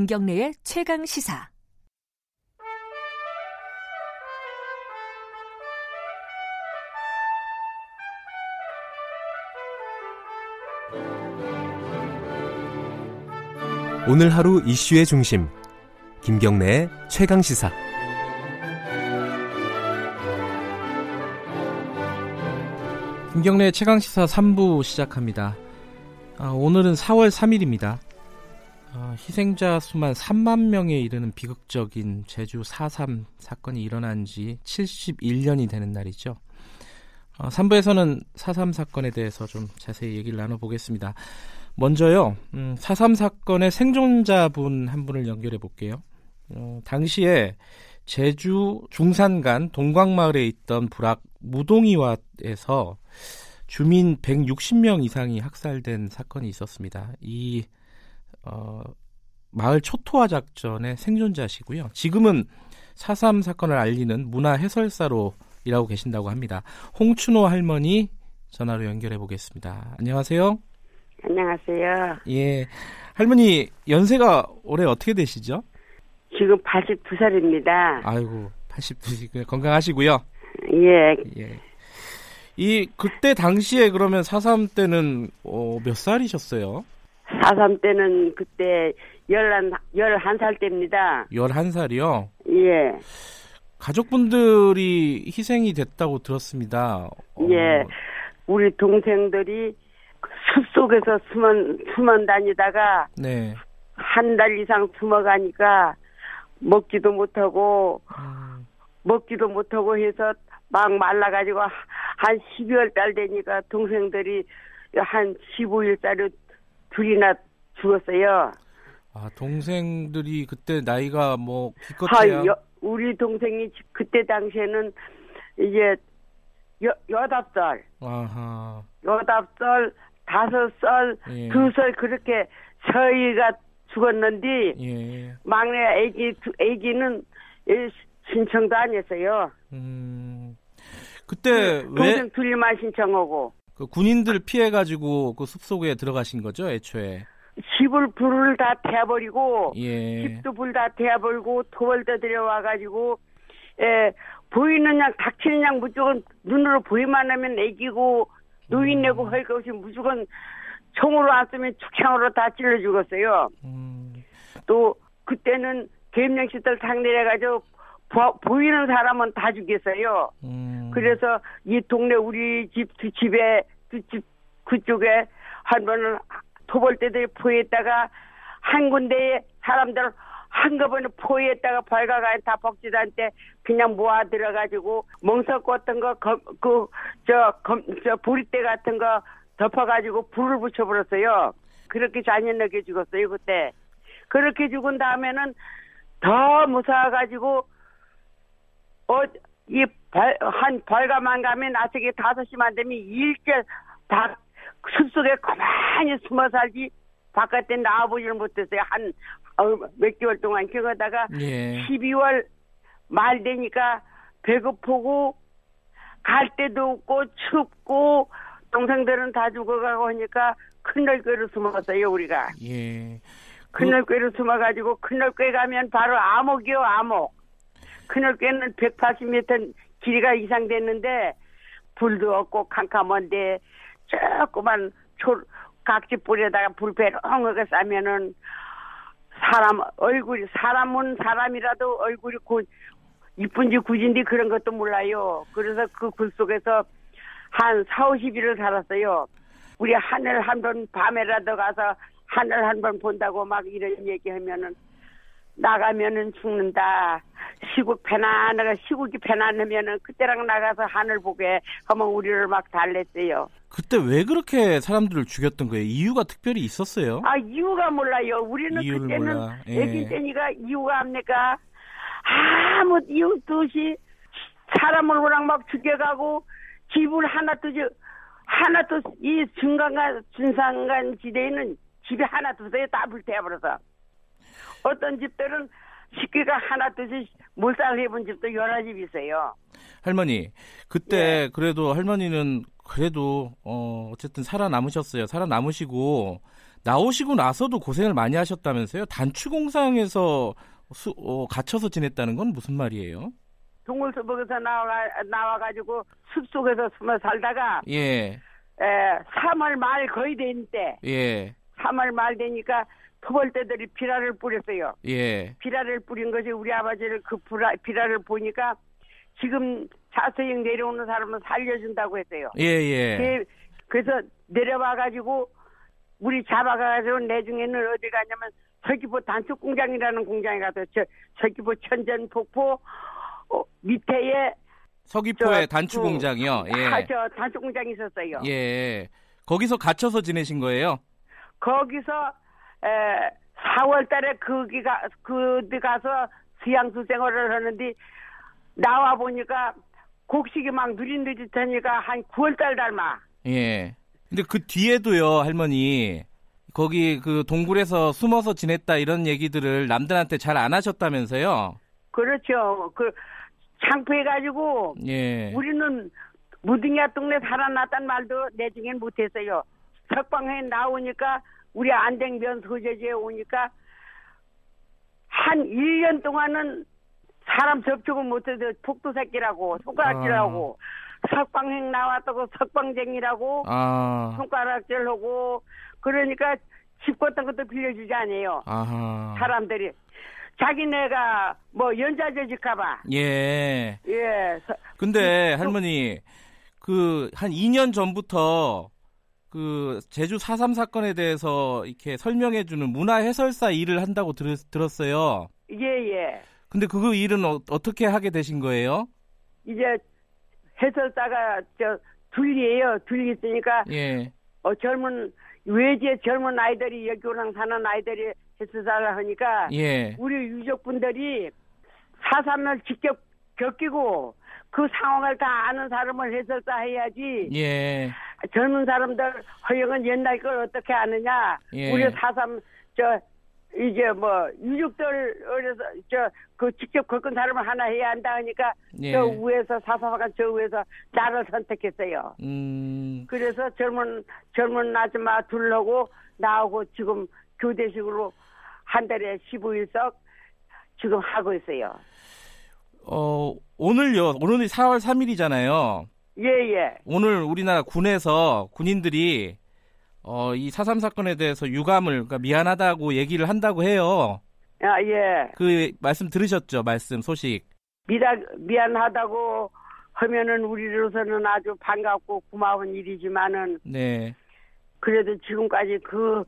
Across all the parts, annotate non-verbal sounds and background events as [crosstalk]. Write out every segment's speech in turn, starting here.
김경래의 최강 시사. 오늘 하루 이슈의 중심. 김경래의 최강 시사. 김경래 최강 시사 3부 시작합니다. 아, 오늘은 4월 3일입니다. 아, 희생자 수만 3만 명에 이르는 비극적인 제주 4.3 사건이 일어난 지 71년이 되는 날이죠. 아, 3부에서는 4.3 사건에 대해서 좀 자세히 얘기를 나눠보겠습니다. 먼저요, 음, 4.3 사건의 생존자분 한 분을 연결해 볼게요. 어, 당시에 제주 중산간 동광마을에 있던 불악 무동이와에서 주민 160명 이상이 학살된 사건이 있었습니다. 이 어, 마을 초토화 작전의 생존자시고요. 지금은 4.3 사건을 알리는 문화 해설사로 일하고 계신다고 합니다. 홍춘호 할머니 전화로 연결해 보겠습니다. 안녕하세요. 안녕하세요. 예. 할머니 연세가 올해 어떻게 되시죠? 지금 82살입니다. 아이고, 82시고요. 건강하시고요. 예. 예. 이 그때 당시에 그러면 4.3 때는 어, 몇 살이셨어요? 4.3 때는 그때 11, 11살 때입니다. 11살이요? 예. 가족분들이 희생이 됐다고 들었습니다. 어, 예. 우리 동생들이 숲속에서 숨어, 숨어 다니다가 네. 한 달 이상 숨어가니까 먹지도 못하고 음, 먹지도 못하고 해서 막 말라가지고 한 12월 달 되니까 동생들이 한 15일짜리 둘이나 죽었어요. 아, 동생들이 그때 나이가 뭐 하, 기껏해야 여, 우리 동생이 지- 그때 당시에는 이제 여, 여덟 살, 아하. 여덟 살, 다섯 살, 예. 두살 그렇게 저희가 죽었는데 예. 막내 애기는 예, 신청도 안 했어요. 음. 그때 왜 동생 둘이만 신청하고 그 군인들 피해 가지고 그 숲속에 들어가신 거죠, 애초에? 집을 불을 다 태워버리고 예. 집도 불 다 태워버리고 토벌도 들여와가지고 에 보이는 양 닥치는 양 무조건 눈으로 보이만 하면 애기고 노인네고 할 것이 무조건 총으로 안 쓰면 축창으로 다 찔러 죽었어요. 음. 또 그때는 계엄령시들 상내해가지고 보 이는 사람은 다 죽였어요. 음. 그래서 이 동네 우리 집 두 집에 두 집 그쪽에 한 번은 토벌대들이 포위했다가 한 군데에 사람들 한꺼번에 포위했다가 벌가가 다 복지단때 그냥 모아 들어가지고 멍석 같은 거 그저저 보리대 같은 거 덮어가지고 불을 붙여버렸어요. 그렇게 잔인하게 죽었어요 그때. 그렇게 죽은 다음에는 더 무서워가지고 어, 이, 벌, 한, 벌가만 가면 아침에 다섯 시만 되면 일제 다 숲속에 가만히 숨어 살지 바깥에 나와보지를 못했어요. 한, 어, 몇 개월 동안. 그러다가 예. 12월 말 되니까 배고프고 갈 데도 없고 춥고 동생들은 다 죽어가고 하니까 큰널교로 숨었어요, 우리가. 예. 큰널교로 숨어가지고 큰널교에 가면 바로 암흑이요, 암흑. 큰널교는 180m 길이가 이상 됐는데 불도 없고 캄캄한데 조그만 초 각지 뿌리에다가 불배렁하게 싸면은 사람 얼굴이 사람은 사람이라도 얼굴이 고 이쁜지 굳은지 그런 것도 몰라요. 그래서 그 굴 속에서 한 4, 50일을 살았어요. 우리 하늘 한 번 밤에라도 가서 하늘 한 번 본다고 막 이런 얘기하면은 나가면은 죽는다. 시국 편안하가 시국이 편안하면은 그때랑 나가서 하늘 보게 하면 우리를 막 달랬어요. 그때 왜 그렇게 사람들을 죽였던 거예요? 이유가 특별히 있었어요? 아 이유가 몰라요. 우리는 그때는 몰라. 예. 애기 때니까 이유가 합니까? 아무 이유도 없이 사람을 그냥 막 죽여가고 집을 하나 두지 하나도 이 중간간 중산간 지대에는 집이 하나 두세요 다 불태워버려서 어떤 집들은 식기가 하나 두지 몰살 해본 집도 여러 집 있어요. 할머니, 그때 예. 그래도 할머니는 그래도 어 어쨌든 살아남으셨어요. 살아남으시고 나오시고 나서도 고생을 많이 하셨다면서요? 단추공상에서 수, 어, 갇혀서 지냈다는 건 무슨 말이에요? 동물수복에서 나와 나와가지고 숲속에서 숨어 살다가 예, 에, 3월 말 거의 된 때, 예, 3월 말 되니까 토벌대들이 비라를 뿌렸어요. 예, 비라를 뿌린 것이 우리 아버지를 그 비라, 비라를 보니까 지금 자서형 내려오는 사람은 살려준다고 했어요. 예, 예. 그- 그래서 내려와가지고 우리 잡아가가지고 내중에는 어디 가냐면 서귀포 단축 공장이라는 공장에 가서 저 서귀포 천전폭포 어, 밑에에 서귀포의 저, 단추 그, 공장이요. 예. 아, 저 단축 공장이 있었어요. 예. 거기서 갇혀서 지내신 거예요? 거기서 에, 4월 달에 거기 가 그디 가서 수양수 생활을 하는데 나와 보니까 곡식이 막 느릿느릿하니까 한 9월 달 닮아. 예. 근데 그 뒤에도요, 할머니. 거기 그 동굴에서 숨어서 지냈다 이런 얘기들을 남들한테 잘 안 하셨다면서요? 그렇죠. 그 창피해가지고 예. 우리는 무등야 동네 살아났단 말도 내중엔 못했어요. 석방에 나오니까 우리 안댕변 소재지에 오니까 한 1년 동안은 사람 접촉을 못해서 폭도새끼라고 손가락질하고 석방행 나왔다고 석방쟁이라고 아. 손가락질하고 그러니까 집 같은 것도 빌려주지 않아요. 아하. 사람들이 자기네가 뭐 연좌저직가봐. 예. 예. 서- 근데 할머니 그 한 2년 전부터 그 제주 4.3 사건에 대해서 이렇게 설명해 주는 문화 해설사 일을 한다고 들, 들었어요. 예, 예. 근데 그 일은 어, 어떻게 하게 되신 거예요? 이제 해설사가 저 둘이에요. 둘이 있으니까 예. 어, 젊은 외지의 젊은 아이들이 여기랑 사는 아이들이 해설사를 하니까 예. 우리 유족분들이 사삼을 직접 겪이고 그 상황을 다 아는 사람을 해설사 해야지 예. 젊은 사람들 허영은 옛날 걸 어떻게 아느냐 예. 우리 사삼 저 이제 뭐 유족들 어려서 저 그 직접 겪은 사람을 하나 해야 한다 하니까 예. 저 위에서 사사가 저 위에서 나를 선택했어요. 음. 그래서 젊은 젊은 아줌마 둘러고 나오고 지금 교대식으로 한 달에 15일석 지금 하고 있어요. 어, 오늘요. 오늘이 4월 3일이잖아요. 예 예. 오늘 우리나라 군에서 군인들이 어, 이4.3 사건에 대해서 유감을 그러니까 미안하다고 얘기를 한다고 해요. 아 예. 그 말씀 들으셨죠? 말씀 소식. 미다, 미안하다고 하면은 우리로서는 아주 반갑고 고마운 일이지만은 네. 그래도 지금까지 그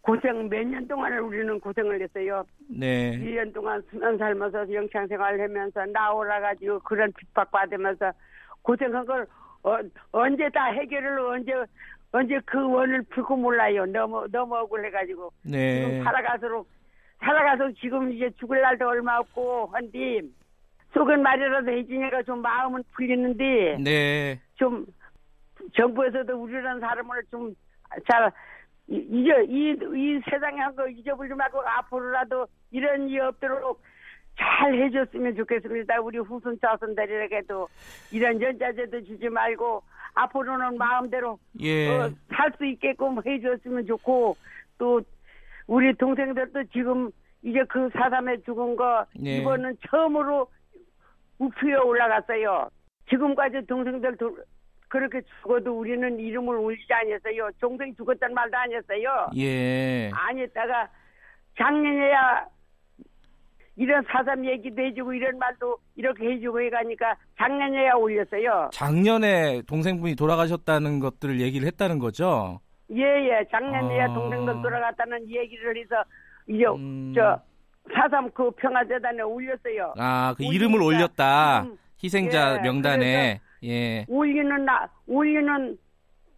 고생 몇 년 동안을 우리는 고생을 했어요. 네. 1년 동안 수면 살면서 영창 생활을 하면서 나오라 가지고 그런 핍박 받으면서 고생한 걸 어, 언제 다 해결을 언제 언제 그 원을 풀고 몰라요. 너무 너무 억울해가지고 네. 지금 살아가도록 살아가서 지금 이제 죽을 날도 얼마 없고 한디 속은 말이라도 해지니까 좀 마음은 풀리는데 네. 좀 정부에서도 우리라는 사람을 좀잘 잊어 이, 이 세상에 한 거 잊어버리지 말고 앞으로라도 이런 일 없도록 잘 해줬으면 좋겠습니다. 우리 후손 자손들에게도 이런 연자제도 주지 말고 앞으로는 마음대로 예. 어, 살수 있게끔 해줬으면 좋고 또 우리 동생들도 지금 이제 그 사삼에 죽은 거 네. 이번은 처음으로 우표에 올라갔어요. 지금까지 동생들 도- 그렇게 죽어도 우리는 이름을 올리지 않았어요. 동생 죽었단 말도 안 했어요. 예. 안 했다가 작년에야 이런 사삼 얘기도 해주고 이런 말도 이렇게 해주고 해가니까 작년에야 올렸어요. 작년에 동생분이 돌아가셨다는 것들을 얘기를 했다는 거죠? 예예 작년에야 아. 동생들 돌아갔다는 얘기를 해서 이제 음. 저 사삼 그 평화재단에 올렸어요. 아, 그 올리니까 이름을 올렸다. 지금, 희생자 예, 명단에. 예. 올리는 나 올리는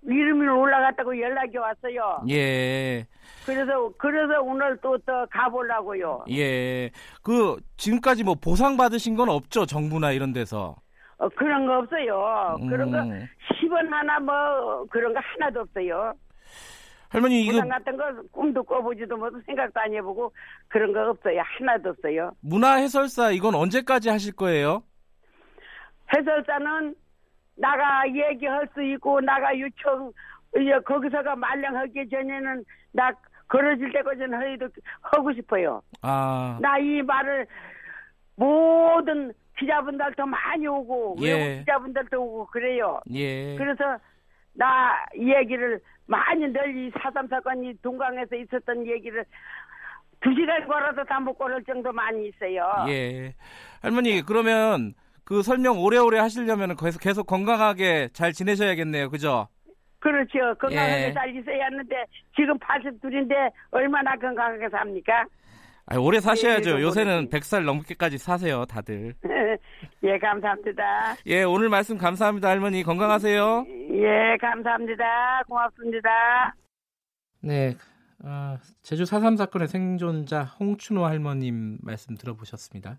이름이 올라갔다고 연락이 왔어요. 예. 그래서 그래서 오늘 또 또 가보려고요. 예. 그 지금까지 뭐 보상 받으신 건 없죠? 정부나 이런 데서. 어, 그런 거 없어요. 그런 거 음. 10원 하나 뭐 그런 거 하나도 없어요. 할머니 이거 보상 같은 거 꿈도 꿔보지도 못하고 생각도 안 해보고 그런 거 없어요. 하나도 없어요. 문화 해설사 이건 언제까지 하실 거예요? 해설사는 나가 얘기할 수 있고 나가 요청 이제 거기서가 말령하기 전에는 나 걸어질 때까지는 허이도 하고 싶어요. 아, 나 이 말을 모든 기자분들도 많이 오고 예. 외국 기자분들도 오고 그래요. 예. 그래서 나이 얘기를 많이 널리 사삼 사건이 동강에서 있었던 얘기를 두 시간 걸어도 다 못 걸을 정도 많이 있어요. 예. 할머니, 그러면 그 설명 오래오래 하시려면 계속, 계속 건강하게 잘 지내셔야겠네요. 그죠? 그렇죠. 건강하게 예. 잘 있어야 하는데 지금 82인데 얼마나 건강하게 삽니까? 아, 오래 사셔야죠. 예, 요새는 모르지. 100살 넘게까지 사세요, 다들. [laughs] 예, 감사합니다. 예, 오늘 말씀 감사합니다, 할머니. 건강하세요. 예, 감사합니다. 고맙습니다. 네. 아, 제주 4.3 사건의 생존자 홍춘호 할머님 말씀 들어보셨습니다.